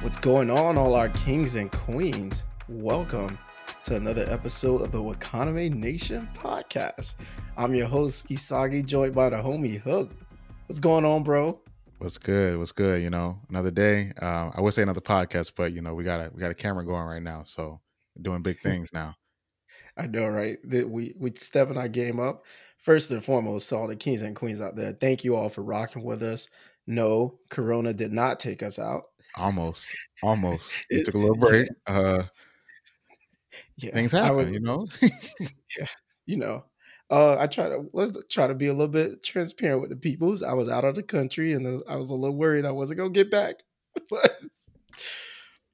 What's going on, all our kings and queens? Welcome to another episode of the Wakanda Nation podcast. I'm your host, Hisagi, joined by the homie Hook. What's going on, bro? What's good? What's good? You know, another day. Uh, I would say another podcast, but you know, we got a we got a camera going right now, so we're doing big things now. I know, right? That we we stepping our game up. First and foremost, to all the kings and queens out there, thank you all for rocking with us. No, Corona did not take us out. Almost, almost. it took a little break. Uh, Yeah, things happen, was, you know. yeah, you know. Uh, I try to let's try to be a little bit transparent with the peoples. I was out of the country, and I was a little worried I wasn't gonna get back. But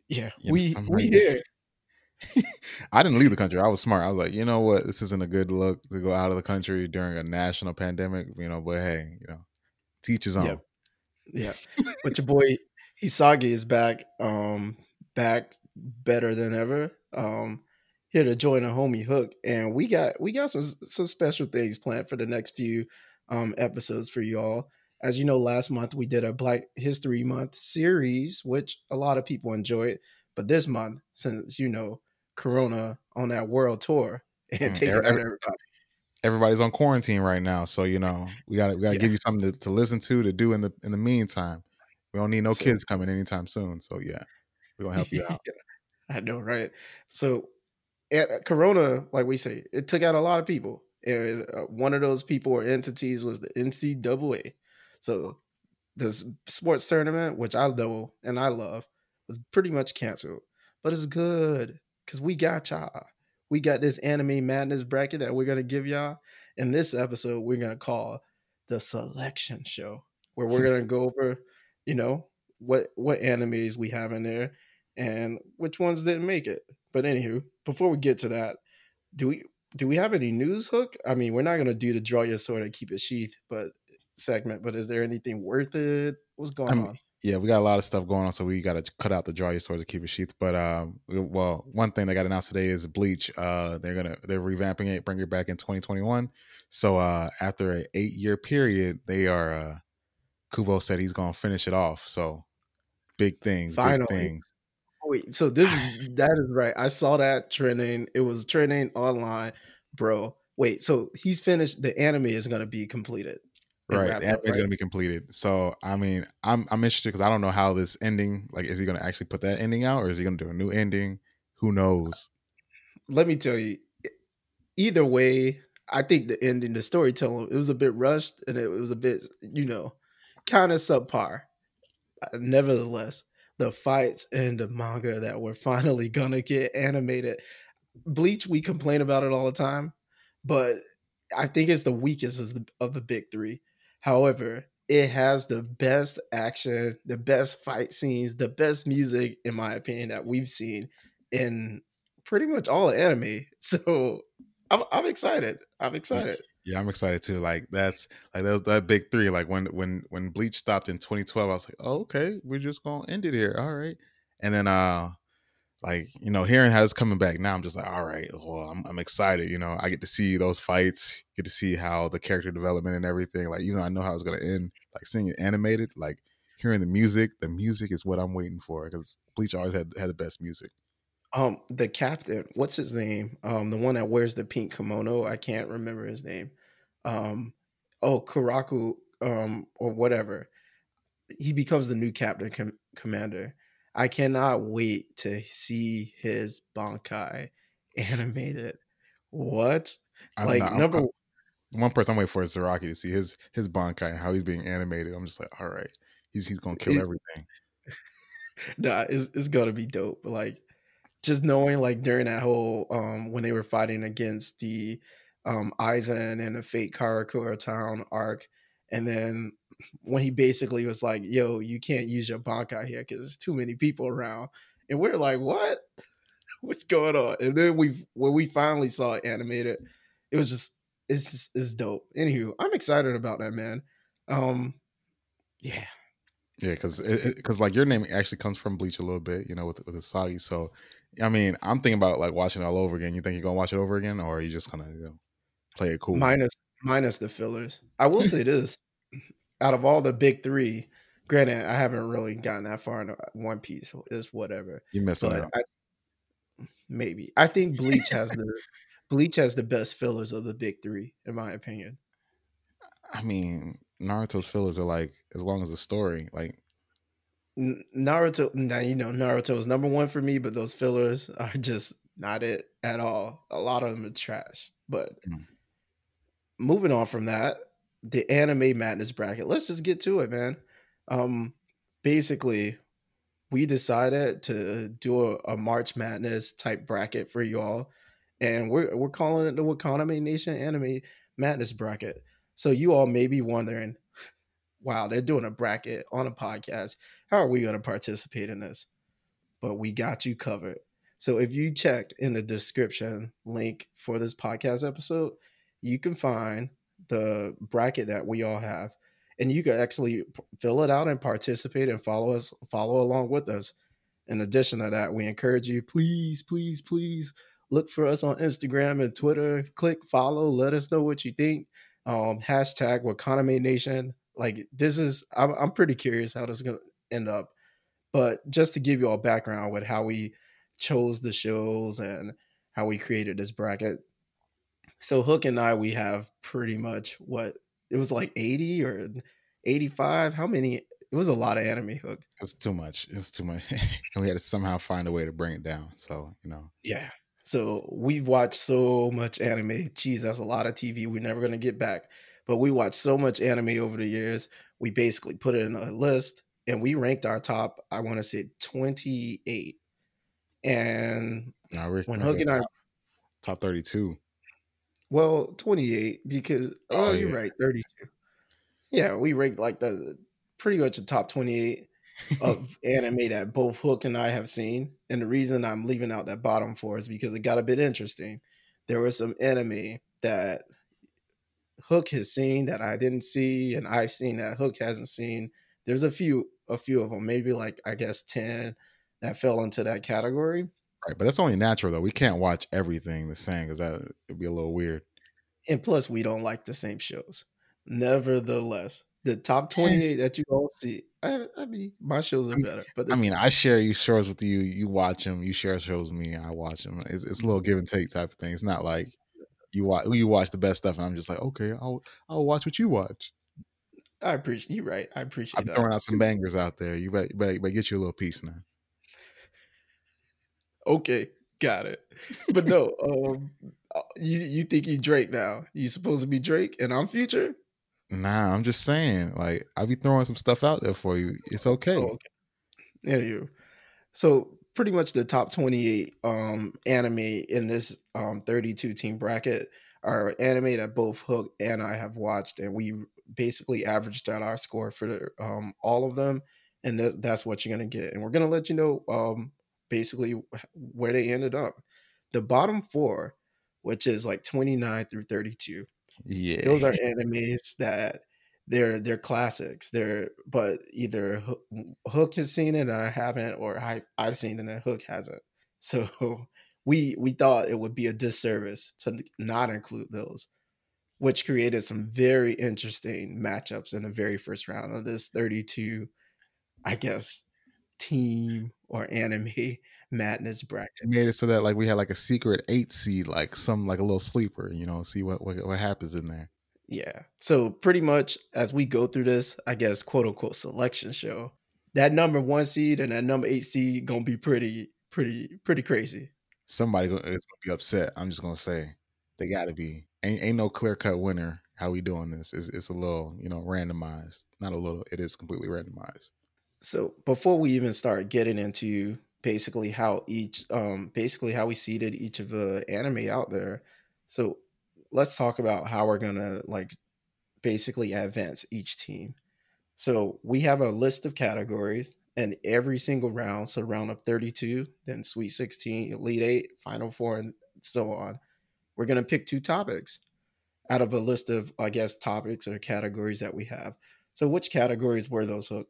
yeah, know, we we here. I didn't leave the country. I was smart. I was like, you know what, this isn't a good look to go out of the country during a national pandemic. You know, but hey, you know, teach his own. Yep. Yeah, but your boy Hisagi is back, um, back better than ever. Um, here to join a homie Hook, and we got we got some some special things planned for the next few um episodes for y'all. As you know, last month we did a Black History Month series, which a lot of people enjoyed. But this month, since you know Corona on that world tour and Mm, every- everybody, Everybody's on quarantine right now, so you know we got we got to Yeah. give you something to, to listen to to do in the in the meantime. We don't need no So- kids coming anytime soon. So yeah, we're gonna help you out. I know, right? So, at uh, Corona, like we say, it took out a lot of people, and uh, one of those people or entities was the NCAA. So, this sports tournament, which I know and I love, was pretty much canceled, but it's good because we got y'all. We got this anime madness bracket that we're gonna give y'all. In this episode, we're gonna call the selection show, where we're gonna go over, you know, what what animes we have in there and which ones didn't make it. But anywho, before we get to that, do we do we have any news hook? I mean, we're not gonna do the draw your sword and keep it sheath, but segment. But is there anything worth it? What's going I'm- on? Yeah, we got a lot of stuff going on, so we got to cut out the draw your swords to keep it sheath. But um, well, one thing they got announced today is Bleach. Uh, they're gonna they're revamping it, bring it back in 2021. So uh, after an eight year period, they are. Uh, Kubo said he's gonna finish it off. So big things, Finally. big things. Wait, so this is that is right. I saw that trending. It was trending online, bro. Wait, so he's finished. The anime is gonna be completed. Right, wrapped the up, anime is right? gonna be completed. So I mean, I'm I'm interested because I don't know how this ending. Like, is he gonna actually put that ending out, or is he gonna do a new ending? Who knows? let me tell you, either way, I think the ending, the storytelling, it was a bit rushed and it was a bit, you know, kind of subpar. Uh, Nevertheless, the fights in the manga that we're finally gonna get animated. Bleach, we complain about it all the time, but I think it's the weakest of the, of the big three. However, it has the best action, the best fight scenes, the best music, in my opinion, that we've seen in pretty much all anime. So I'm, I'm excited. I'm excited. Yeah, I'm excited too. Like that's like that, was that big three. Like when when when Bleach stopped in 2012, I was like, oh, okay, we're just gonna end it here. All right. And then uh like you know, hearing how it's coming back now, I'm just like, all right, well, I'm I'm excited. You know, I get to see those fights, get to see how the character development and everything. Like even though I know how it's gonna end, like seeing it animated, like hearing the music, the music is what I'm waiting for because Bleach always had had the best music. Um, the captain, what's his name? Um, the one that wears the pink kimono. I can't remember his name. Um, oh, Kyoraku, um, or whatever. He becomes the new captain com- commander. I cannot wait to see his Bankai animated. What? I'm like not- number I'm- one person I'm waiting for is Zaraki to see his his Bankai and how he's being animated. I'm just like, all right, he's he's gonna kill It- everything. nah, it's it's gonna be dope. Like just knowing like during that whole um when they were fighting against the um Aizen and the fake Karakura town arc, and then when he basically was like, "Yo, you can't use your Bankai here because there's too many people around," and we're like, "What? What's going on?" And then we when we finally saw it animated, it was just it's just it's dope. Anywho, I'm excited about that man. Um, yeah, Yeah, because because like your name actually comes from Bleach a little bit, you know, with with Hisagi. So I mean, I'm thinking about like watching it all over again. You think you're gonna watch it over again, or are you just gonna you know, play it cool? Minus minus the fillers. I will say this: out of all the big three, granted, I haven't really gotten that far in One Piece. Is whatever. You missing out. I, maybe I think Bleach has the Bleach has the best fillers of the big three, in my opinion. I mean, Naruto's fillers are like as long as the story. Like Naruto, now you know Naruto is number one for me, but those fillers are just not it at all. A lot of them are trash. But mm. Moving on from that, the anime madness bracket. Let's just get to it, man. Um, basically, we decided to do a, a March Madness type bracket for y'all, and we're we're calling it the Wakanda Nation Anime Madness bracket. So you all may be wondering, wow, they're doing a bracket on a podcast how are we going to participate in this? But we got you covered. So if you check in the description link for this podcast episode, you can find the bracket that we all have and you can actually fill it out and participate and follow us follow along with us in addition to that we encourage you please please please look for us on instagram and twitter click follow let us know what you think um hashtag wakanda nation like this is I'm, I'm pretty curious how this is gonna end up. But just to give you all background with how we chose the shows and how we created this bracket. So Hook and I, we have pretty much what it was like 80 or 85. How many? It was a lot of anime Hook. It was too much. It was too much. and we had to somehow find a way to bring it down. So, you know. Yeah. So we've watched so much anime. Geez, that's a lot of TV. We're never going to get back. But we watched so much anime over the years. We basically put it in a list and we ranked our top, I want to say 28. And no, when Hook and I top 32. Well, 28 because oh, oh you're right, 32. Yeah, we ranked like the pretty much the top 28 of anime that both Hook and I have seen. And the reason I'm leaving out that bottom four is because it got a bit interesting. There was some anime that Hook has seen that I didn't see, and I've seen that Hook hasn't seen. There's a few a few of them, maybe like I guess ten that fell into that category. Right, but that's only natural though. We can't watch everything the same because that would be a little weird. And plus, we don't like the same shows. Nevertheless, the top eh. twenty-eight that you all see, I, I mean, my shows are better. But I mean, I share you shows with you. You watch them. You share shows with me. I watch them. It's, it's a little give and take type of thing. It's not like you watch you watch the best stuff, and I'm just like, okay, I'll I'll watch what you watch. I appreciate you. Right, I appreciate. I'm that. throwing out some bangers out there. You better, you better, you better get you a little piece now. Okay, got it. But no, um, uh, you you think you Drake now? You supposed to be Drake, and I'm Future? Nah, I'm just saying. Like, I'll be throwing some stuff out there for you. It's okay. Oh, okay. There you. So pretty much the top 28 um anime in this um 32 team bracket are anime that both Hook and I have watched, and we basically averaged out our score for um, all of them, and that's, that's what you're gonna get. And we're gonna let you know um, basically where they ended up. The bottom four, which is like 29 through 32. Yeah, those are animes that they're they're classics. They're but either Hook has seen it and I haven't, or I, I've seen it and Hook hasn't. So we we thought it would be a disservice to not include those which created some very interesting matchups in the very first round of this 32, I guess, team or anime madness bracket. made it so that like we had like a secret eight seed, like some like a little sleeper, you know, see what what, what happens in there. Yeah. So pretty much as we go through this, I guess quote unquote selection show, that number one seed and that number eight seed gonna be pretty, pretty, pretty crazy. Somebody is gonna be upset. I'm just gonna say they got to be ain't, ain't no clear cut winner. How we doing this? It's, it's a little, you know, randomized. Not a little. It is completely randomized. So before we even start getting into basically how each, um, basically how we seeded each of the anime out there. So let's talk about how we're gonna like basically advance each team. So we have a list of categories, and every single round, so round of 32, then Sweet 16, Elite Eight, Final Four, and so on we're to pick two topics out of a list of, I guess, topics or categories that we have. So, which categories were those, Hook?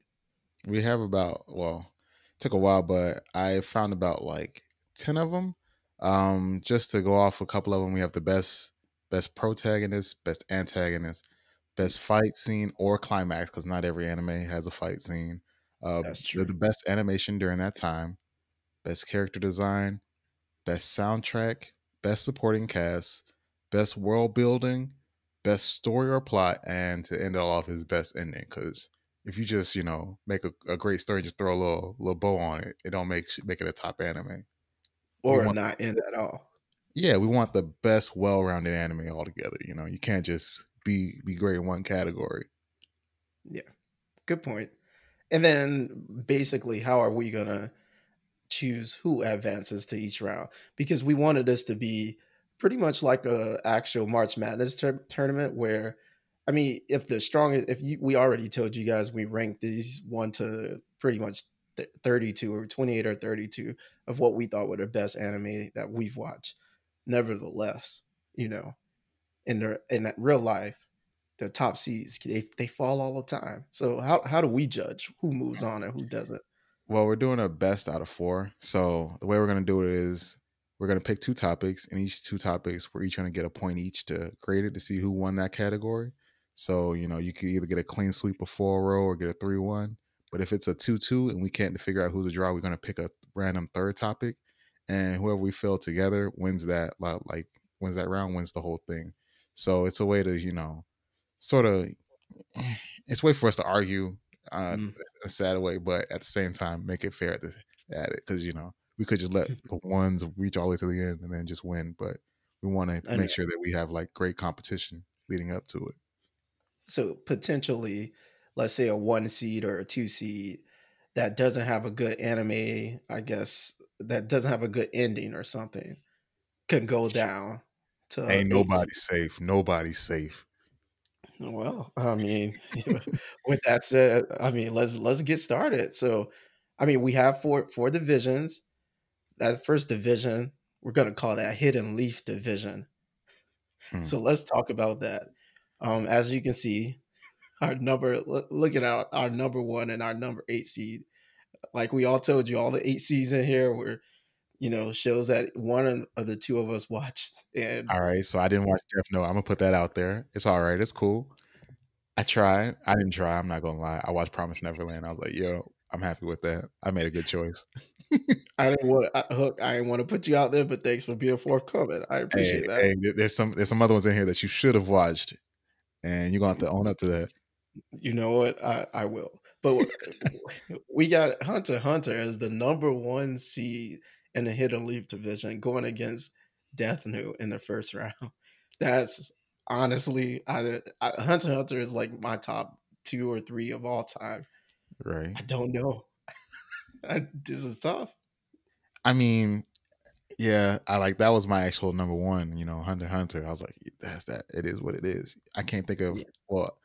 We have about, well, took a while, but I found about like ten of them. Um, just to go off a couple of them, we have the best best protagonist, best antagonist, best fight scene or climax because not every anime has a fight scene. Uh, That's true. the, the best animation during that time, best character design, best soundtrack, best supporting cast, best world building, best story or plot, and to end it all off is best ending. Because if you just you know make a, a great story and just throw a little little bow on it, it don't make make it a top anime. Or want- not end at all. Yeah, we want the best well-rounded anime altogether. You know, you can't just be be great in one category. Yeah, good point. And then basically, how are we gonna choose who advances to each round? Because we wanted this to be pretty much like a actual March Madness tur- tournament where, I mean, if the strongest, if you, we already told you guys we ranked these one to pretty much 32 or 28 or 32 of what we thought were the best anime that we've watched. Nevertheless, you know, in the in real life, the top seeds they, they fall all the time. So how how do we judge who moves on and who doesn't? Well, we're doing a best out of four. So the way we're gonna do it is we're gonna pick two topics, and each two topics we're each gonna get a point each to grade it to see who won that category. So you know you could either get a clean sweep of four row or get a three one. But if it's a two two and we can't figure out who's the draw, we're gonna pick a random third topic, and whoever we fill together wins that like wins that round, wins the whole thing. So it's a way to you know sort of it's a way for us to argue uh, Mm. in a sad way, but at the same time make it fair at, the, at it because you know we could just let the ones reach all the way to the end and then just win, but we want to make sure that we have like great competition leading up to it. So potentially, let's say a one seed or a two seed that doesn't have a good anime, I guess that doesn't have a good ending or something, can go down to Ain't nobody seed. safe. Nobody's safe. Well, I mean, with that said, I mean let's let's get started. So, I mean, we have four four divisions. That first division, we're gonna call that hidden leaf division. Hmm. So let's talk about that. Um, as you can see, our number look, at our, our number one and our number eight seed. Like we all told you, all the eight seeds in here were, you know, shows that one of the two of us watched. And All right, so I didn't watch Death Note. I'm gonna put that out there. It's all right. It's cool. I tried. I didn't try. I'm not gonna lie. I watched Promise Neverland. I was like, yo, I'm happy with that. I made a good choice. I didn't want to hook. I didn't want to put you out there, but thanks for being forthcoming. I Hey, appreciate that. hey, there's some there's some other ones in here that you should have watched, and you're gonna have to own up to that. You know what? I, I will. But we got Hunter Hunter as the number one seed in the Hidden Leaf division going against Death Note in the first round. That's honestly, I, I, Hunter Hunter is like my top two or three of all time. Right. I don't know. I, this is tough. I mean, yeah, I like that was my actual number one. You know, Hunter Hunter. I was like, that's that. It is what it is. I can't think of Yeah. well.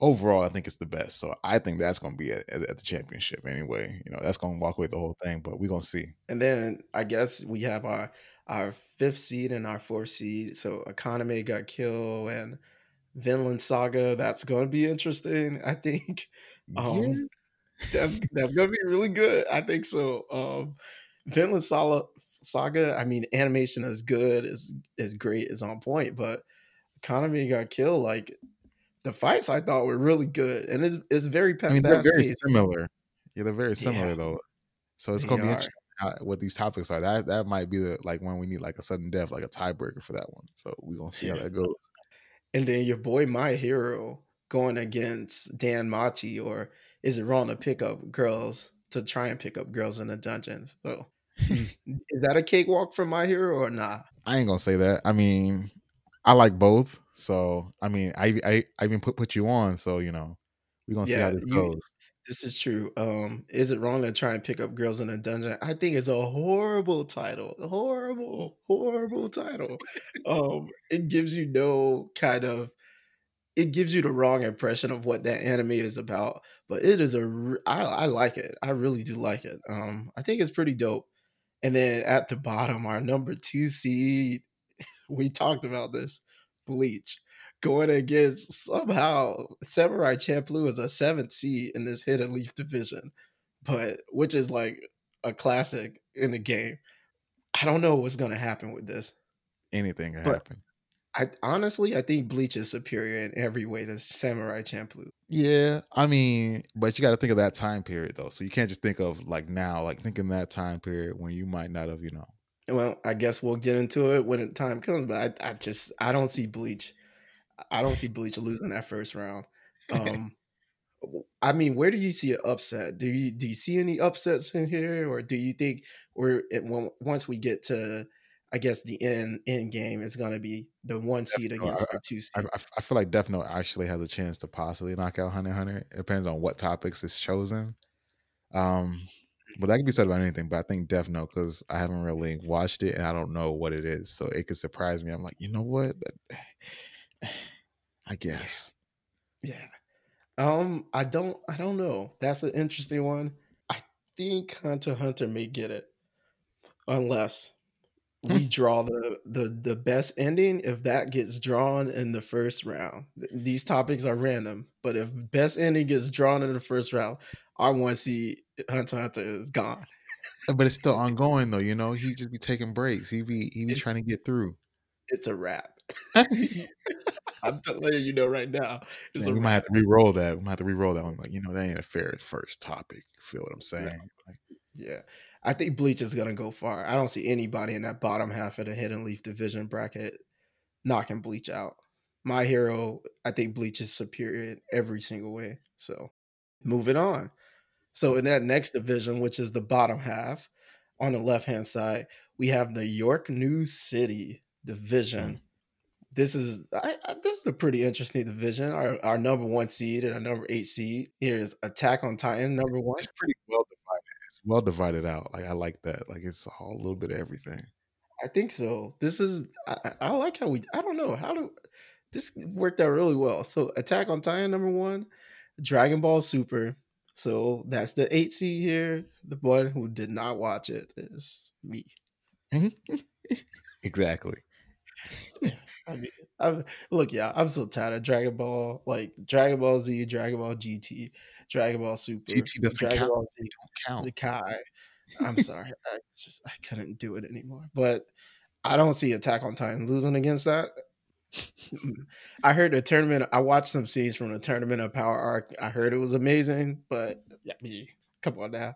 Overall, I think it's the best. So I think that's going to be at, at, the championship anyway. You know, that's going to walk away the whole thing. But we're going to see. And then I guess we have our our fifth seed and our fourth seed. So Akame ga Kill and Vinland Saga. That's going to be interesting. I think. Um, that's that's gonna be really good. I think so. Um, Vinland Saga, Saga. I mean, animation is good, is is great, is on point, but Akame ga Kill. Like the fights, I thought were really good, and it's it's very I mean, they're very similar. Yeah, they're very similar Yeah. though. So it's They to be are. interesting how, what these topics are. That that might be the like when we need like a sudden death, like a tiebreaker for that one. So we're gonna see how that goes. And then your boy, my hero, going against Dan Machi, or is it wrong to pick up girls to try and pick up girls in the dungeons? So, is that a cakewalk for my hero or not? I ain't gonna say that. I mean, I like both. So I mean, I I, I even put put you on. So you know, we're gonna see how this you. goes. This is true. Um, is it wrong to try and pick up girls in a dungeon? I think it's a horrible title. Horrible, horrible title. Um, it gives you no kind of it gives you the wrong impression of what that anime is about. But it is a I like it. I really do like it. Um, I think it's pretty dope. And then at the bottom, our number two seed, we talked about this, Bleach, going against somehow Samurai Champloo is a seventh seed in this Hidden Leaf division, but which is like a classic in the game. I don't know what's gonna happen with this. Anything can But happen. I honestly I think Bleach is superior in every way to Samurai Champloo. Yeah, I mean, but you got to think of that time period though. So you can't just think of like now, like thinking that time period when you might not have, you know. Well, I guess we'll get into it when the time comes, but I, I just I don't see Bleach. I don't see Bleach losing that first round. Um I mean, where do you see an upset? Do you do you see any upsets in here, or do you think we're it, once we get to, I guess the end end game is going to be the one seed Death Note, against the two I, I, seed? I I feel like Death Note actually has a chance to possibly knock out Hunter Hunter. It depends on what topics is chosen. Um, but that can be said about anything. But I think Death Note because I haven't really watched it and I don't know what it is, so it could surprise me. I'm like, you know what? I guess. yeah. Um, I don't I don't know. That's an interesting one. I think Hunter Hunter may get it unless we draw the the the best ending if that gets drawn in the first round. These topics are random, but if best ending gets drawn in the first round, I want to see Hunter Hunter is gone. Uh, but it's still ongoing though, you know. He just be taking breaks. He be he be It's trying to get through. it's a wrap. I'm letting you know right now, a we might have to re-roll that. We might have to re-roll that one. Like, you know, that ain't a fair first topic. You feel what I'm saying? Like, yeah. I think Bleach is gonna go far. I don't see anybody in that bottom half of the Hidden Leaf division bracket knocking Bleach out. My hero, I think Bleach is superior in every single way. So moving on. So in that next division, which is the bottom half, on the left hand side, we have the York New City division. mm. This is I, I, this is a pretty interesting division. Our, our number one seed and our number eight seed here is Attack on Titan number one. it's pretty well well divided out. Like I like that. Like it's all a little bit of everything. I think so. This is I, I like how we I don't know how do this worked out really well. So Attack on Titan number one, Dragon Ball Super. So that's the eight seed here. The one who did not watch it is me. exactly. Yeah, I mean, I'm, look, yeah, I'm so tired of Dragon Ball, like Dragon Ball Z, Dragon Ball GT, Dragon Ball Super, GT doesn't Dragon count. Ball Z, Don't count. the Kai. I'm sorry, I just I couldn't do it anymore. But I don't see Attack on Titan losing against that. I heard the tournament. I watched some scenes from the tournament of Power Arc. I heard it was amazing, but I mean, come on now.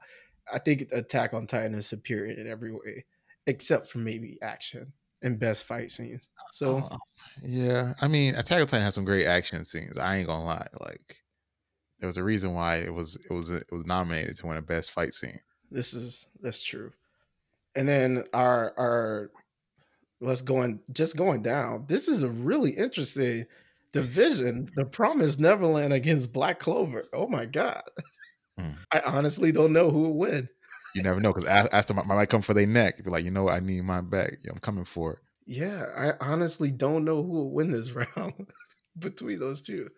I think Attack on Titan is superior in every way, except for maybe action and best fight scenes. So Uh, yeah, I mean, Attack on Titan has some great action scenes. I ain't gonna lie. Like there was a reason why it was it was it was nominated to win a best fight scene. this is that's true. And then our our let's going just going down. This is a really interesting division. The Promised Neverland against Black Clover. Oh my god. Mm. I honestly don't know who will win. You never know because Asta might, might come for their neck. Be like, you know what? I need mine back. Yeah, I'm coming for it. Yeah, I honestly don't know who will win this round between those two.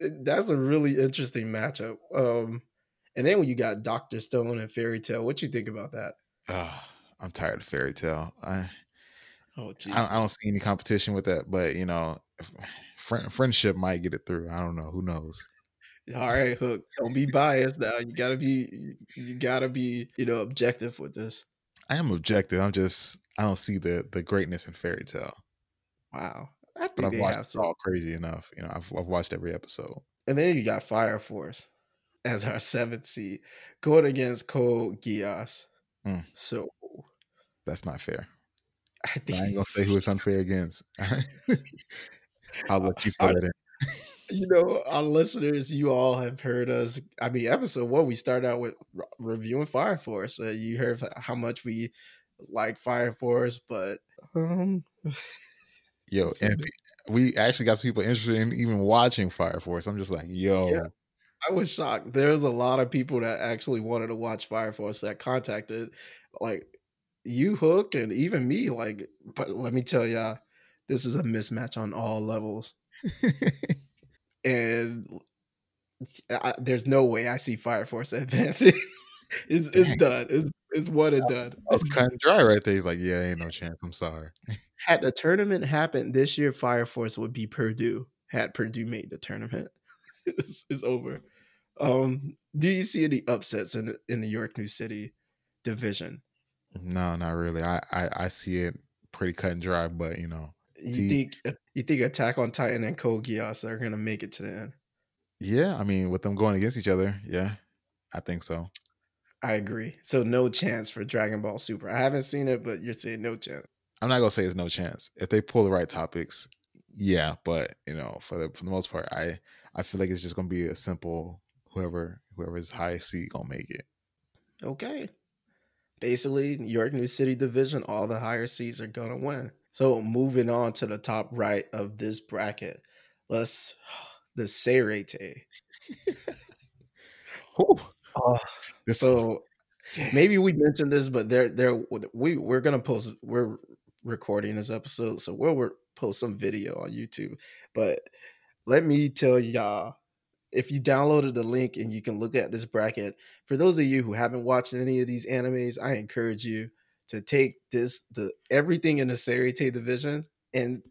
That's a really interesting matchup. Um, and then when you got Doctor Stone and Fairy Tail, what you think about that? Ah, I'm tired of fairy tail. I Oh, I, don't- I don't see any competition with that. But you know, friend, friendship might get it through. I don't know. Who knows? All right, Hook. Don't be biased now. You gotta be you gotta be, you know, objective with this. I am objective. I'm just I don't see the the greatness in fairy tail. Wow. I But think I've watched all crazy enough. You know, I've, I've watched every episode. And then you got Fire Force as our seventh seed going against Code Geass. Mm. So That's not fair. I But I ain't gonna say who it's unfair against. I'll let you fill it in. you know, our listeners, you all have heard us. I mean, episode one, we started out with reviewing Fire Force. Uh, you heard how much we like Fire Force, but um, Yo, and we actually got some people interested in even watching Fire Force. I'm just like, yo, Yeah. I was shocked. There's a lot of people that actually wanted to watch Fire Force that contacted, like you, Hook, and even me. Like, but let me tell y'all, this is a mismatch on all levels, and I, there's no way I see Fire Force advancing. It's it's done. It's it's one and done. that was cut and dry right there. He's like, yeah, ain't no chance. I'm sorry. Had the tournament happened this year, Fire Force would be Purdue. Had Purdue made the tournament, it's, it's over. Um, do you see any upsets in the, in the York New City division? No, not really. I, I I see it pretty cut and dry, but you know, You T. think uh, you think Attack on Titan and Code Geass are gonna make it to the end? Yeah, I mean, with them going against each other, yeah, I think so. I agree. So no chance for Dragon Ball Super. I haven't seen it, but you're saying no chance. I'm not gonna say it's no chance if they pull the right topics. Yeah, but you know, for the for the most part, I I feel like it's just gonna be a simple whoever whoever's highest seed gonna make it. Okay. Basically, New York New City division, all the higher seeds are gonna win. So moving on to the top right of this bracket, let's the Seireitei. Oh, so maybe we mentioned this, but they're they're we we're gonna post we're recording this episode, so we'll post some video on YouTube. But let me tell y'all, if you downloaded the link and you can look at this bracket, for those of you who haven't watched any of these animes, I encourage you to take this the everything in the Seireitei division and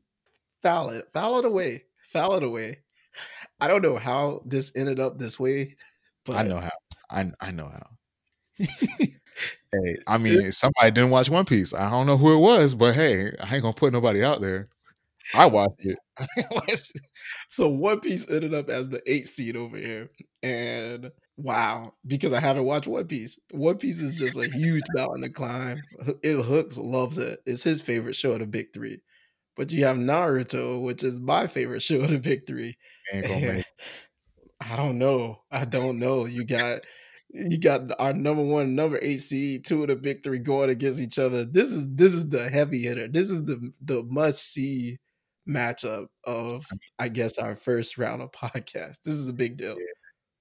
foul it, foul it away, foul it away. I don't know how this ended up this way, but I know how. I I know how. hey, I mean, somebody didn't watch One Piece. I don't know who it was, but hey, I ain't gonna put nobody out there. I watched it. so One Piece ended up as the eighth seed over here, and wow, because I haven't watched One Piece. One Piece is just a huge mountain to climb. It hooks loves it. It's his favorite show of the big three. But you have Naruto, which is my favorite show of the big three. I don't know. I don't know. You got you got our number one, number eight seed, two of the big three going against each other. This is this is the heavy hitter. This is the the must see matchup of I guess our first round of podcast. This is a big deal.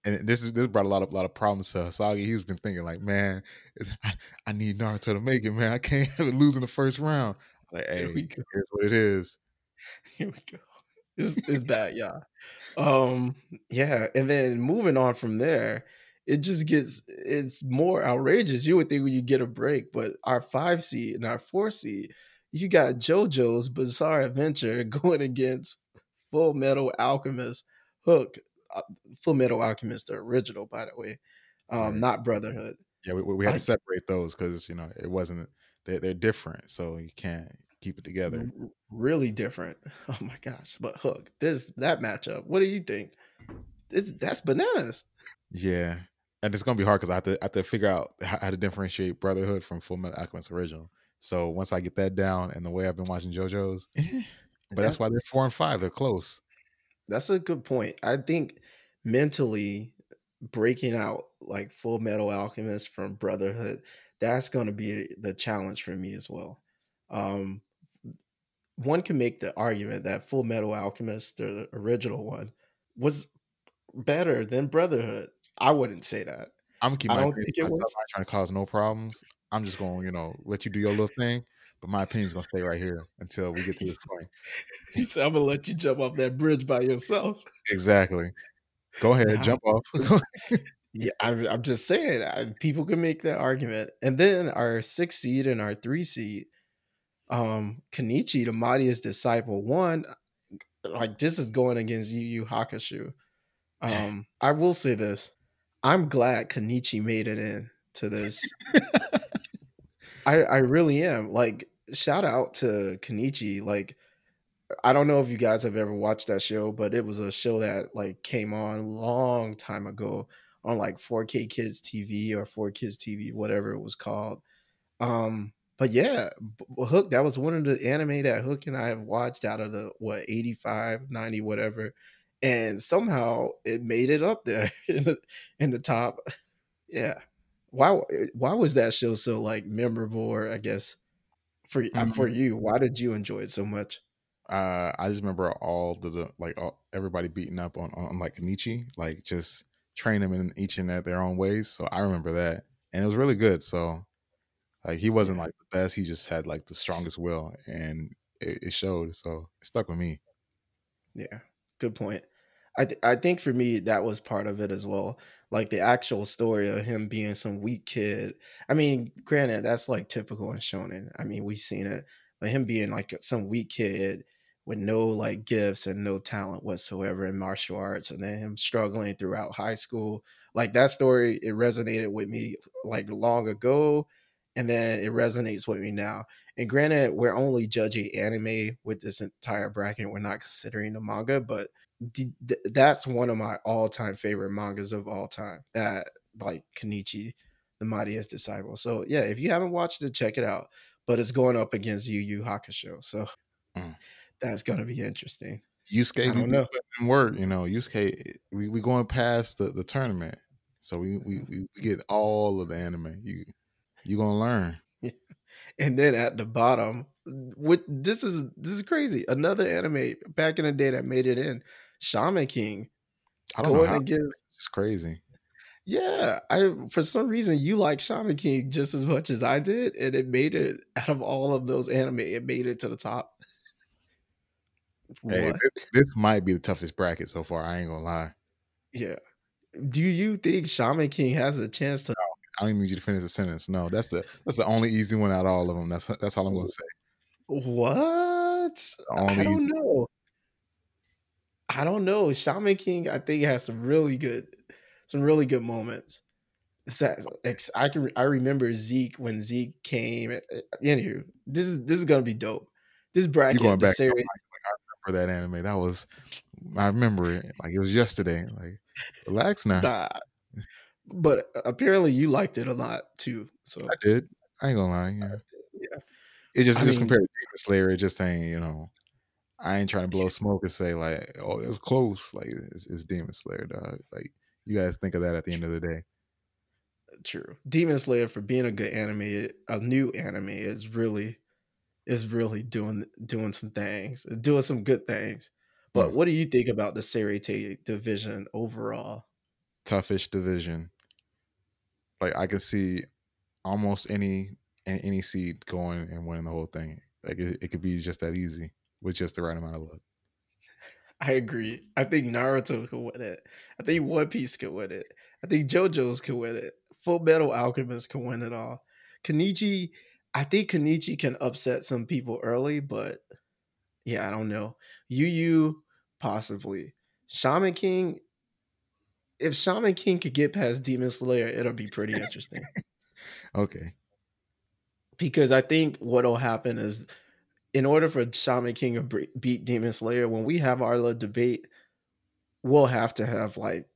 and this is this brought a lot of a lot of problems to Hisagi. He's been thinking like, man, I, I need Naruto to make it, man. I can't have it lose in the first round. Like, Here hey, we go. here's what it is. Here we go. It's, it's bad, yeah. Um, yeah, and then moving on from there, it just gets it's more outrageous. You would think you get a break, but our five seed and our four seed, you got JoJo's Bizarre Adventure going against Full Metal Alchemist Hook. Uh, Full Metal Alchemist, the original, by the way, um, Right. not Brotherhood. Yeah, we, we had I- to separate those because you know it wasn't they, they're different, so you can't keep it together. Really different. Oh my gosh! But Hook, this that matchup. What do you think? It's, that's bananas. Yeah, and it's gonna be hard because I have to I have to figure out how, to differentiate Brotherhood from Full Metal Alchemist original. So once I get that down and the way I've been watching JoJo's, but that's why they're four and five. They're close. That's a good point. I think mentally breaking out like Full Metal Alchemist from Brotherhood, that's going to be the challenge for me as well. Um, one can make the argument that Full Metal Alchemist, the original one, was better than Brotherhood. I wouldn't say that. I'm gonna keep I don't think it was. I'm not trying to cause no problems. I'm just gonna, you know, let you do your little thing. But my opinion's gonna stay right here until we get to this point. He said, "I'm gonna let you jump off that bridge by yourself." Exactly. Go ahead, Nah. jump off. Yeah, I'm, I'm just saying, I, people can make that argument. And then our six seed and our three seed, um, Kenichi, the mightiest disciple, one, like this is going against Yu Yu Hakusho. Um, I will say this: I'm glad Kenichi made it in to this. I I really am. Like, shout out to Kenichi. Like, I don't know if you guys have ever watched that show, but it was a show that like came on a long time ago on like 4K Kids TV or 4 Kids TV, whatever it was called. Um, but yeah, Hook, that was one of the anime that Hook and I have watched out of the what 85, 90, whatever. And somehow it made it up there in the in the top. Yeah. Why why was that show so like memorable or I guess for uh, for Mhm. you? Why did you enjoy it so much? uh, I just remember all the, like all, everybody beating up on, on like Kenichi, like just train them in each and their own ways. So I remember that, and it was really good. So like he wasn't like the best; he just had like the strongest will, and it, it showed. So it stuck with me. Yeah, good point. I th- I think for me that was part of it as well. Like the actual story of him being some weak kid. I mean, granted, that's like typical in shonen. I mean, we've seen it, but him being like some weak kid with no like gifts and no talent whatsoever in martial arts, and then him struggling throughout high school. Like that story, it resonated with me like long ago, and then it resonates with me now. And granted, we're only judging anime with this entire bracket. We're not considering the manga, but d- d- that's one of my all-time favorite mangas of all time. That like Kenichi, the Mightiest Disciple. So yeah, if you haven't watched it, check it out. But it's going up against Yu Yu Hakusho, so Mm. that's gonna be interesting. Yusuke, I don't know. work, you know. Yusuke, we we going past the, the tournament, so we, we we we get all of the anime. You you gonna learn. And then at the bottom, what this is this is crazy. Another anime back in the day that made it in, Shaman King I don't know going how. against It's crazy. Yeah, I for some reason you like Shaman King just as much as I did, and it made it out of all of those anime, it made it to the top. Hey, this, this might be the toughest bracket so far. I ain't gonna lie. Yeah. Do you think Shaman King has a chance to? I don't even need you to finish the sentence. No, that's the that's the only easy one out of all of them. That's that's all I'm gonna say. What? only- I don't know. I don't know. Shaman King, I think has some really good, some really good moments. It's that- ex- I can I remember Zeke when Zeke came. uh, Anywho, this is this is gonna be dope. This bracket, going the back series, For that anime, that was I remember it like it was yesterday. Like, relax now. Nah. But apparently you liked it a lot too. So I did. I ain't gonna lie. Yeah. yeah. It just I just mean- compared to Demon Slayer, it just saying, you know, I ain't trying to blow smoke and say like, oh, that's close. Like it's, it's Demon Slayer, dog. Like you guys think of that at the end of the day. True. Demon Slayer for being a good anime, a new anime is really is really doing doing some things, doing some good things. But what do you think about the Seireitei division overall? Toughish division. Like I can see almost any any seed going and winning the whole thing. Like it, it could be just that easy with just the right amount of luck. I agree. I think Naruto could win it. I think One Piece could win it. I think JoJo's could win it. Full Metal Alchemist can win it all. Kenichi, I think Kenichi can upset some people early, but yeah, I don't know. Yu Yu, possibly. Shaman King, if Shaman King could get past Demon Slayer, it'll be pretty interesting. Okay. because I think what'll happen is, in order for Shaman King to beat Demon Slayer, when we have our little debate, we'll have to have like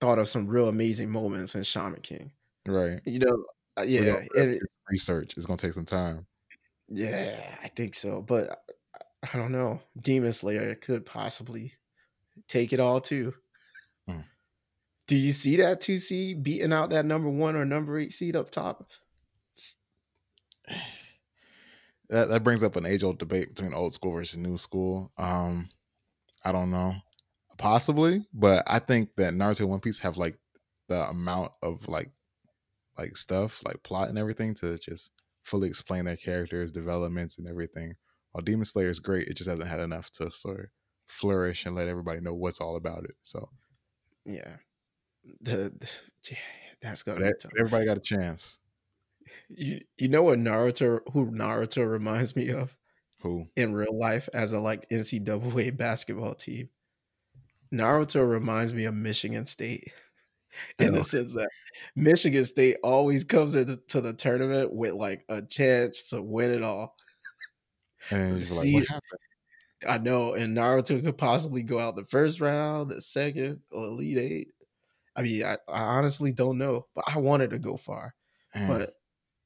thought of some real amazing moments in Shaman King. Right. You know, uh, yeah, gonna have to and do some research. It's gonna take some time. yeah, I think so. But I- I don't know. Demon Slayer could possibly take it all too. Do you see that two seed beating out that number one or number eight seed up top? That that brings up an age old debate between old school versus new school. Um, I don't know. Possibly, but I think that Naruto and One Piece have like the amount of like like stuff, like plot and everything to just fully explain their characters, developments and everything. While Demon Slayer is great, it just hasn't had enough to sort of flourish and let everybody know what's all about it. So Yeah, the, the that's gonna but be tough. everybody got a chance. You you know what Naruto who Naruto reminds me of Who? in real life as a like NCAA basketball team. Naruto reminds me of Michigan State in the sense that Michigan State always comes into to the tournament with like a chance to win it all. And just like, what happened? I know, and Naruto could possibly go out the first round, the second, or Elite Eight. I mean, I, I honestly don't know, but I wanted to go far. Man, but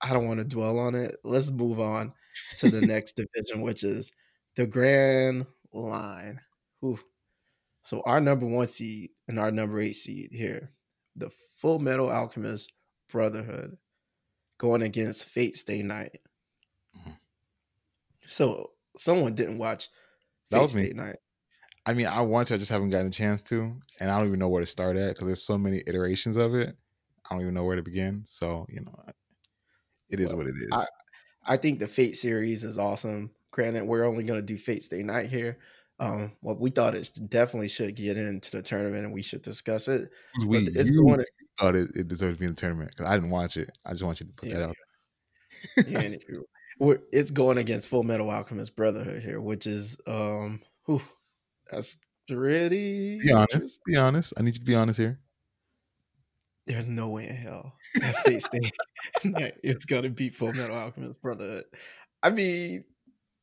I don't want to dwell on it. Let's move on to the next division, which is the Grand Line. Whew. So our number one seed and our number eight seed here, the Full Metal Alchemist Brotherhood, going against Fate Stay Night. Mhm. So someone didn't watch That Fate was me. Night. I mean, I want to, I just haven't gotten a chance to, and I don't even know where to start at because there's so many iterations of it. I don't even know where to begin. So you know, it is Well, what it is. I- I think the Fate series is awesome. Granted, we're only going to do Fate Stay Night here. Um, well, we thought it definitely should get into the tournament and we should discuss it. we it's going to, thought it, it deserved to be in the tournament because I didn't watch it. I just want you to put that Yeah. out. yeah, we're, it's going against Full Metal Alchemist Brotherhood here, which is, um, whew, that's pretty. Be honest. Be honest. I need you to be honest here. there's no way in hell that Fate Stay Night is gonna beat Full Metal Alchemist Brotherhood. I mean,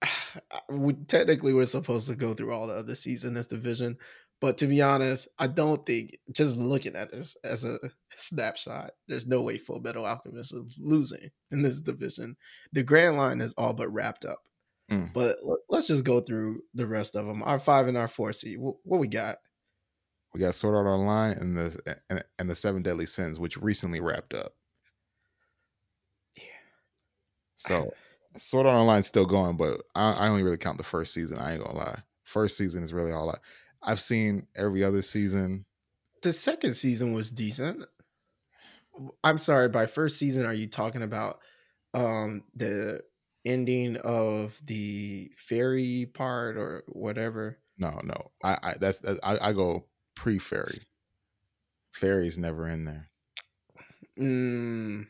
we, technically we're supposed to go through all the other seasons in this division, but to be honest, I don't think just looking at this as a snapshot, there's no way Full Metal Alchemist is losing in this division. The Grand Line is all but wrapped up. Mm. But let's just go through the rest of them. Our five and our four seed. What, what we got? We got Sword Art Online and the and, and the Seven Deadly Sins, which recently wrapped up. Yeah. So Sword Art Online still going, but I, I, only really count the first season. I ain't gonna lie. First season is really all I. I've seen every other season. The second season was decent. I'm sorry. By first season, are you talking about um the ending of the fairy part or whatever? No, no. I, I that's I, I go pre fairy. Fairy's never in there. Mm,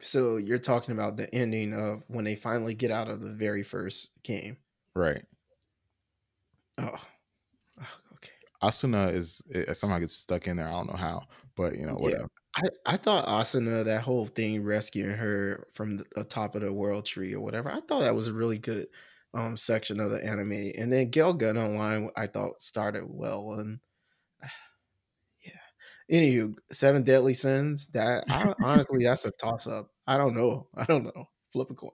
so you're talking about the ending of when they finally get out of the very first game, right? Oh, oh okay. Asuna is it somehow gets stuck in there. I don't know how, but you know whatever. I, I thought Asuna, that whole thing rescuing her from the top of the world tree or whatever, I thought that was a really good um section of the anime. And then Gun Online, I thought started well and yeah, Anywho, seven deadly sins. That I, honestly, that's a toss up. I don't know. I don't know. Flip a coin.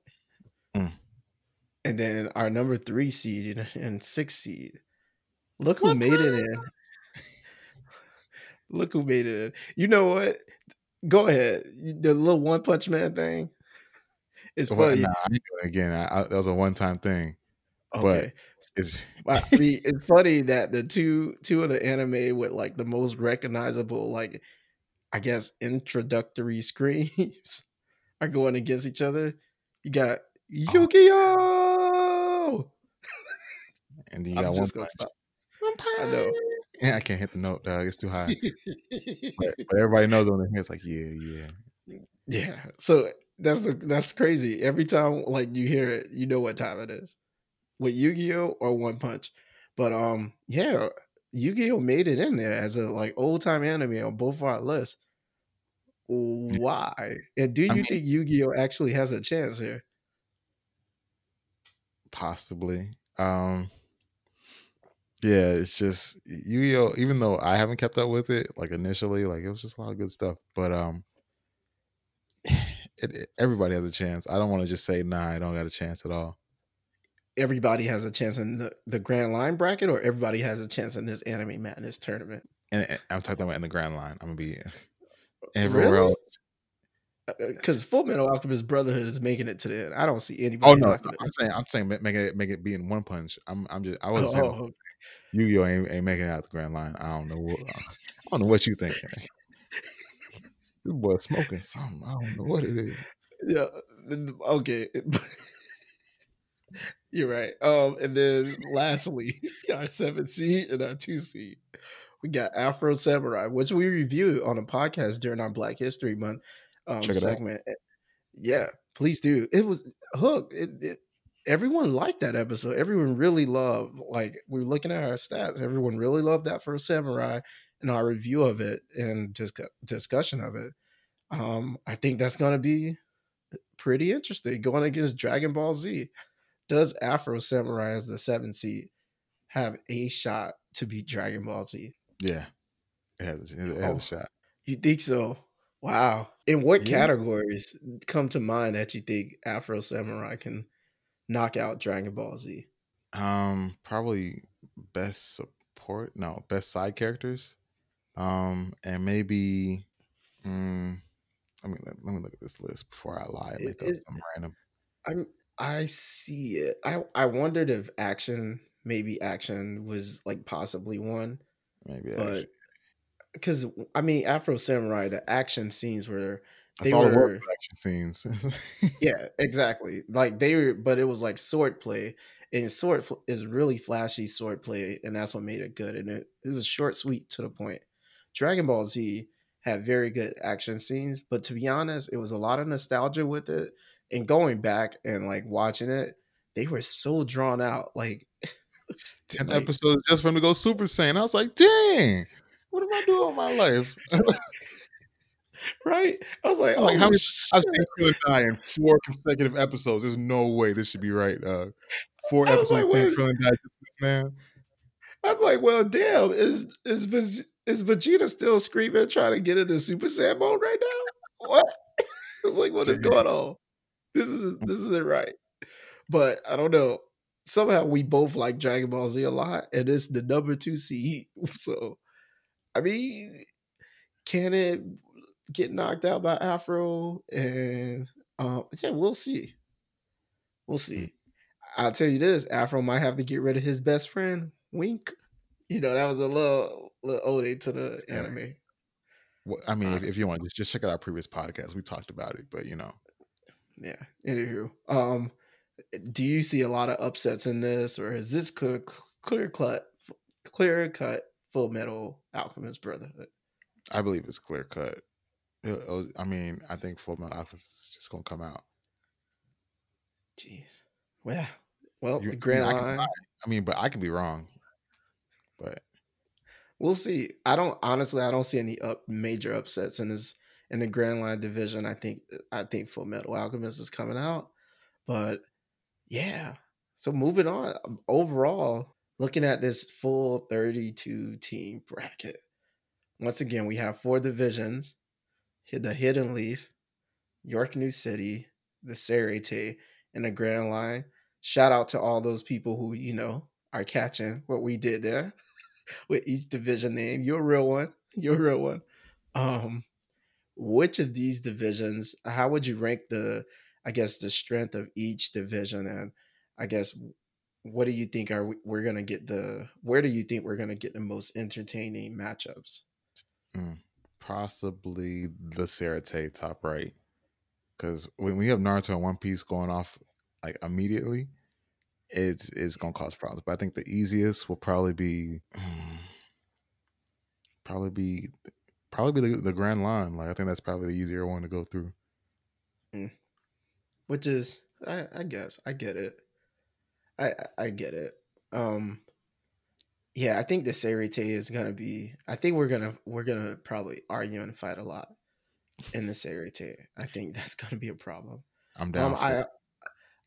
Mm. And then our number three seed and six seed. Look who what made it in. Look who made it. You know what? Go ahead. The little One Punch Man thing. It's funny. Nah, again, I, I, that was a one time thing. Okay. But it's I mean, it's funny that the two two of the anime with like the most recognizable, like I guess introductory screams are going against each other. You got Yu-Gi-Oh! And then you got one punch. Stop. one punch. I know. I can't hit the note, dog. It's too high. but, but, everybody knows on when it's like, yeah, yeah. Yeah. So that's that's crazy. Every time like you hear it, you know what time it is with Yu-Gi-Oh or One Punch. But um, yeah, Yu-Gi-Oh made it in there as a like old time anime on both our lists. Why? And do you I mean, think Yu-Gi-Oh actually has a chance here? Possibly. Um yeah, it's just Yu-Gi-Oh. Even though I haven't kept up with it, like initially, like it was just a lot of good stuff. But um, it, it, everybody has a chance. I don't want to just say nah. I don't got a chance at all everybody has a chance in the, the Grand Line bracket, or everybody has a chance in this Anime Madness tournament? And, I'm talking about in the Grand Line. I'm gonna be everywhere really? else. Because uh, uh, Full Metal Alchemist Brotherhood is making it to the end. I don't see anybody. Oh no, I'm saying I'm saying make it make it be in one punch. I'm I'm just I was oh, saying oh, okay. Yu-Gi-Oh ain't, ain't making it out the Grand Line. I don't know. What, I don't know what you think. this boy smoking something. I don't know what it is. Yeah. Okay. You're right. Um, and then lastly, our seven seed and our two seed, we got Afro Samurai, which we reviewed on a podcast during our Black History Month um, segment. Out. Yeah, please do. It was hook. It, it, everyone liked that episode. Everyone really loved. Like we were looking at our stats. Everyone really loved that Afro Samurai and our review of it and just discussion of it. Um, I think that's going to be pretty interesting going against Dragon Ball Z does Afro Samurai as the seven seed have a shot to beat Dragon Ball Z? Yeah, it has, it has oh, a shot. You think so? Wow. In what yeah. categories come to mind that you think Afro Samurai can knock out Dragon Ball Z? Um, probably best support. No, best side characters. Um, and maybe. Mm, let me let, let me look at this list before I lie and make it, up some random. I'm I see it. I I wondered if action, maybe action was like possibly one, maybe, but because I mean, Afro Samurai, the action scenes were that's all were action scenes. yeah, exactly. Like they were, but it was like sword play, and sword is really flashy sword play, and that's what made it good. And it it was short, sweet, to the point. Dragon Ball Z had very good action scenes, but to be honest, it was a lot of nostalgia with it and going back and like watching it, they were so drawn out. Like 10 like, episodes just for them to go Super Saiyan. I was like, dang, what am I doing with my life? right? I was like, like, oh, how many? I've seen Krillin die in four consecutive episodes. There's no way this should be right. Uh, four episodes, like, seeing. Krillin die. Just this man. I was like, well, damn, is is is Vegeta still screaming trying to get into Super Saiyan mode right now? What? I was like, what is going on? This is this isn't right. But I don't know. Somehow we both like Dragon Ball Z a lot, and it's the number two seed. So, I mean, can it get knocked out by Afro? And um, yeah, we'll see. We'll see. I'll tell you this: Afro might have to get rid of his best friend, Wink. You know, that was a little little ode to the Yeah. anime. Well, I mean, Uh, if, if you want, just just check out our previous podcast. We talked about it, but you know, Yeah. Anywho, um, do you see a lot of upsets in this, or is this clear clear cut clear cut Full Metal Alchemist Brotherhood? I believe it's clear cut. It- was- I mean, I think Full Metal Alchemist is just gonna come out. Jeez. Well, well, You- the I Grand mean, I can Line. I mean, but I can be wrong. But We'll see. I don't honestly. I don't see any up major upsets in this in the Grand Line division. I think I think Full Metal Alchemist is coming out, but yeah. So moving on. um, Overall, looking at this full thirty-two team bracket, once again we have four divisions: the Hidden Leaf, York New City, the Seireitei, and the Grand Line. Shout out to all those people who you know are catching what we did there with each division name. You're a real one. You're a real one. Um, which of these divisions? How would you rank the? I guess the strength of each division, and I guess what do you think are we, we're gonna get the? Where do you think we're gonna get the most entertaining matchups? mm, possibly the Seireitei top right. Because when we have Naruto and One Piece going off like immediately, it's it's gonna cause problems. But I think the easiest will probably be mm, probably be probably be the, the Grand Line. Like I think that's probably the easier one to go through. Which is, I, I guess, I get it. I- I get it. Um, yeah, I think the Seireitei is gonna be. I think we're gonna we're gonna probably argue and fight a lot in the Seireitei. I think that's gonna be a problem. I'm down Um, I it.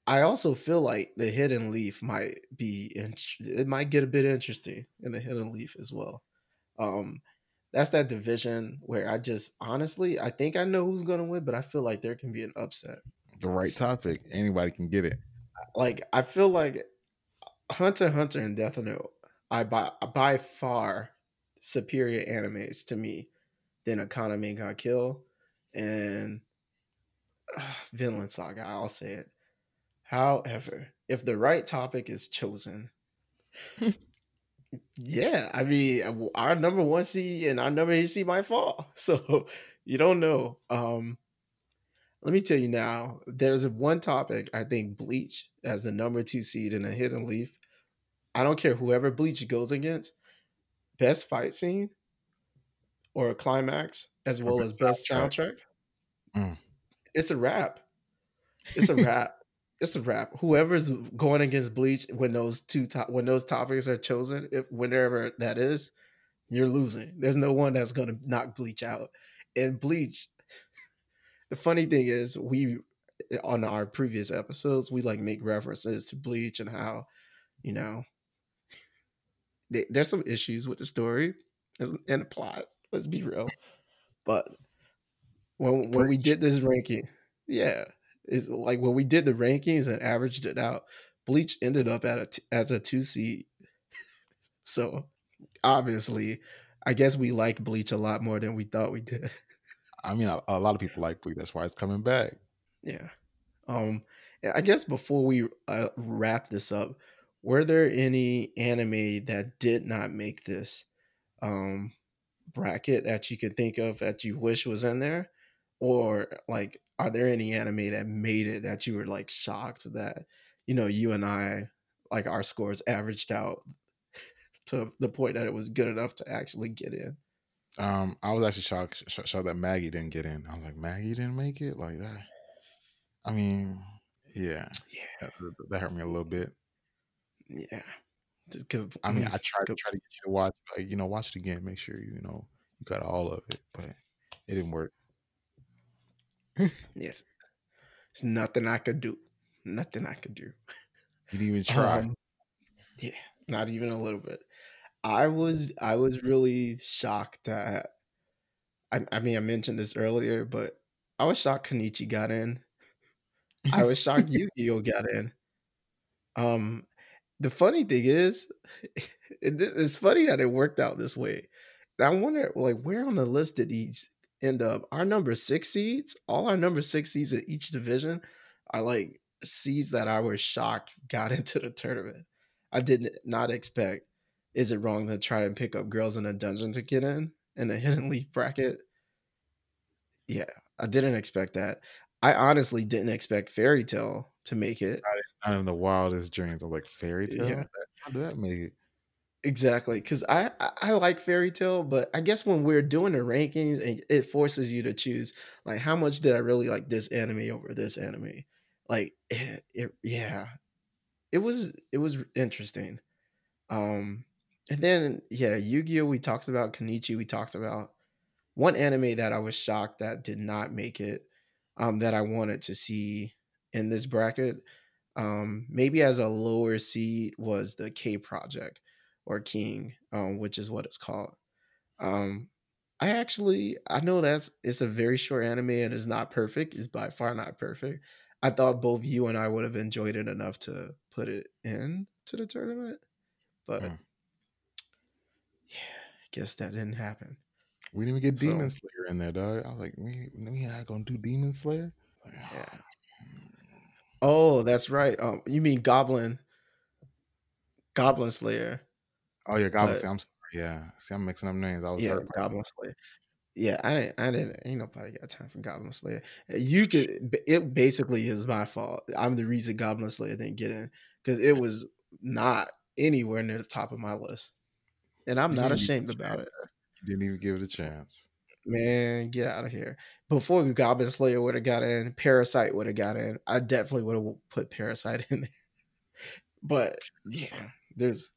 I also feel like the Hidden Leaf might be. int- It might get a bit interesting in the Hidden Leaf as well. Um, that's that division where I just honestly I think I know who's gonna win, but I feel like there can be an upset. the right topic. Anybody can get it. Like I feel like Hunter Hunter and Death Note I by by far superior animes to me than Akame ga Kill and uh, Vinland Saga. I'll say it. However, if the right topic is chosen, yeah, I mean our number one seed and our number eight seed might fall. So you don't know. Um, let me tell you now. There's one topic I think Bleach as the number two seed in a Hidden Leaf. I don't care whoever Bleach goes against. Best fight scene or a climax, as well as best soundtrack. soundtrack. Mm. It's a wrap. It's a wrap. it's a wrap. Whoever's going against Bleach when those two top when those topics are chosen, if whenever that is, you're losing. There's no one that's gonna knock Bleach out. And Bleach, the funny thing is, we on our previous episodes, we like make references to Bleach and how, you know, they, there's some issues with the story and and the plot. Let's be real. But when when we did this ranking, yeah, it's like when we did the rankings and averaged it out, Bleach ended up at a t- as a two seed. So obviously, I guess we like Bleach a lot more than we thought we did. I mean, a, a lot of people like Bleach. That's why it's coming back. Yeah. Um I guess before we uh, wrap this up, were there any anime that did not make this um bracket that you could think of that you wish was in there? Or like are there any anime that made it that you were like shocked that you know you and I like our scores averaged out to the point that it was good enough to actually get in? Um, I was actually shocked, sh- shocked that Magi didn't get in. I was like, Magi didn't make it like that. I mean, yeah, Yeah. that, that hurt me a little bit. Yeah. Just give- I mean, I tried to try to get you to watch, like, you know, watch it again. Make sure you, know you got all of it, but it didn't work. yes, there's nothing I could do. Nothing I could do. You didn't even try. Um, yeah, not even a little bit. I was I was really shocked that I, I mean I mentioned this earlier, but I was shocked Kenichi got in. I was shocked Yu-Gi-Oh got in. Um, the funny thing is, it, it's funny that it worked out this way. And I wonder, like, where on the list did these end up? Our number six seeds, all our number six seeds in each division are like seeds that I was shocked got into the tournament. I did not expect. Is it wrong to try and pick up girls in a dungeon to get in in the hidden leaf bracket? Yeah, I didn't expect that. I honestly didn't expect Fairy Tail to make it. Not in the wildest dreams. I'm like Fairy Tail. Yeah. How did that make it? Exactly, because I, I I like Fairy Tail, but I guess when we're doing the rankings, it, it forces you to choose like how much did I really like this anime over this anime. Like it, it yeah, it was it was interesting. Um, and then yeah, Yu-Gi-Oh! We talked about Kenichi We talked about one anime that I was shocked that did not make it. Um, that I wanted to see in this bracket. Um, maybe as a lower seed was the K Project or King, um, which is what it's called. Um, I actually I know that's it's a very short anime and it's not perfect. It's by far not perfect. I thought both you and I would have enjoyed it enough to put it in to the tournament, but Mm. yeah, I guess that didn't happen. We didn't even get So- Demon Slayer in there, dog. I was like, we we not gonna do Demon Slayer. Like, Yeah. Oh, that's right. Um, you mean Goblin, Goblin Slayer? Oh yeah, Goblin But- Slayer. I'm sorry. Yeah, see, I'm mixing up names. I was yeah, Goblin Slayer. Yeah, I didn't. I didn't. Ain't nobody got time for Goblin Slayer. You could. It basically is my fault. I'm the reason Goblin Slayer didn't get in because it was not anywhere near the top of my list, and I'm You not ashamed about it. You didn't even give it a chance. Man, get out of here. Before Goblin Slayer would have got in, Parasyte would have got in. I definitely would have put Parasyte in there. But yeah, there's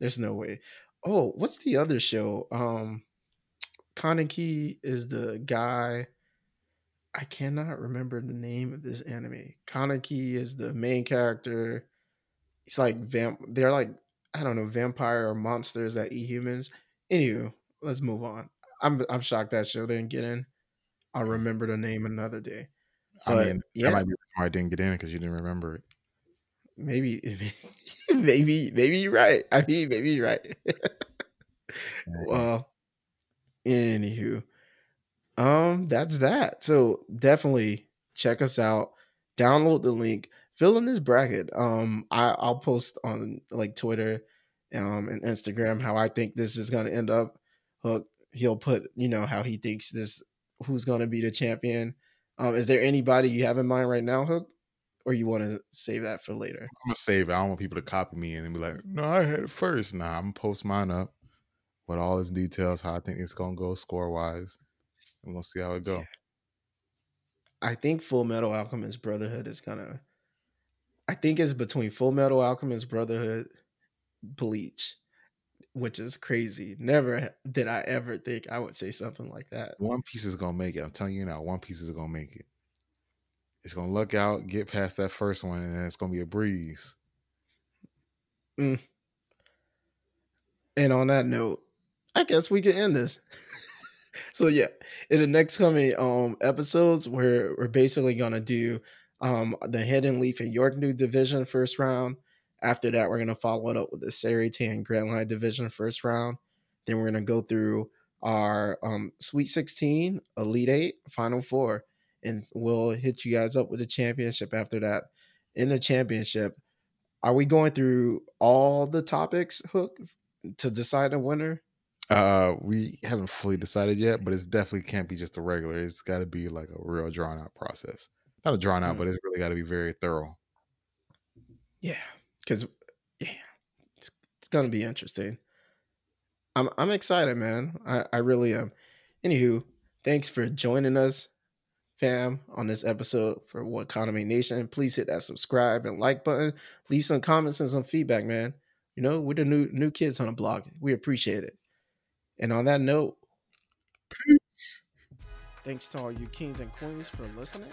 there's no way. Oh, what's the other show? Um Kaneki is the guy. I cannot remember the name of this anime. Kaneki is the main character. It's like vamp they're like, I don't know, vampire or monsters that eat humans. Anywho, let's move on. I'm I'm shocked that show didn't get in. I'll remember the name another day. I mean, yeah. that might be why I didn't get in because you didn't remember it. Maybe maybe maybe you're right. I mean maybe you're right. well, anywho, um, that's that. So definitely check us out. Download the link. Fill in this bracket. Um, I, I'll post on like Twitter, um, and Instagram how I think this is gonna end up. Hook. He'll put you know how he thinks this who's gonna be the champion. Um, is there anybody you have in mind right now, Hook, or you want to save that for later? I'm gonna save it. I don't want people to copy me and then be like, "No, I had it first. Nah, I'm gonna post mine up with all its details, how I think it's gonna go score wise. We're gonna see how it go. Yeah. I think Full Metal Alchemist Brotherhood is gonna. I think it's between Full Metal Alchemist Brotherhood, Bleach, which is crazy. Never did I ever think I would say something like that. One Piece is gonna make it. I'm telling you now, One Piece is gonna make it. It's gonna look out, get past that first one, and then it's gonna be a breeze. And on that note, I guess we can end this. so yeah, in the next coming um episodes, we're we're basically gonna do um the Hidden Leaf and York New Division first round. After that, we're gonna follow it up with the Seireitei and Grand Line Division first round. Then we're gonna go through our um Sweet 16, Elite Eight, Final Four, and we'll hit you guys up with the championship after that. In the championship, are we going through all the topics, Hook, to decide a winner? Uh, we haven't fully decided yet, but it's definitely can't be just a regular. It's got to be like a real drawn out process. Not a drawn out, Mm. but it's really got to be very thorough. Yeah, because yeah, it's, it's gonna be interesting. I'm I'm excited, man. I I really am. Anywho, thanks for joining us, fam, on this episode for Wakanda Nation. Please hit that subscribe and like button. Leave some comments and some feedback, man. You know, we're the new new kids on the blog. We appreciate it. And on that note, Peace. Thanks to all you kings and queens for listening.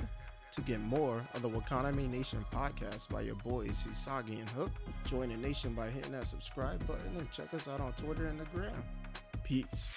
To get more of the Wakanda Nation podcast by your boys Hisagi and Hook, join the nation by hitting that subscribe button and check us out on Twitter and the gram. Peace.